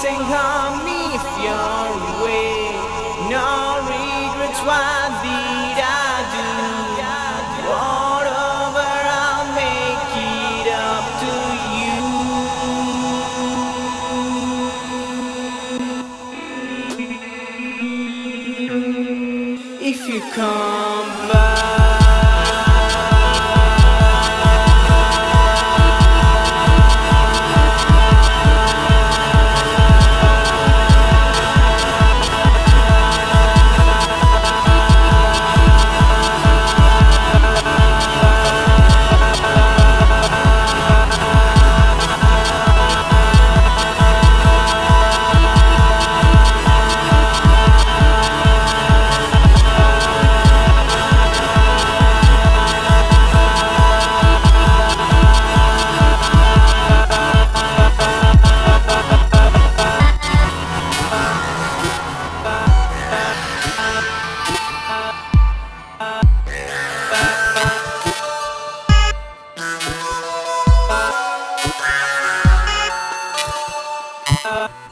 sing harmony if you're away. No regrets, what did I do? Whatever, I'll make it up to you. If you come back. Uh...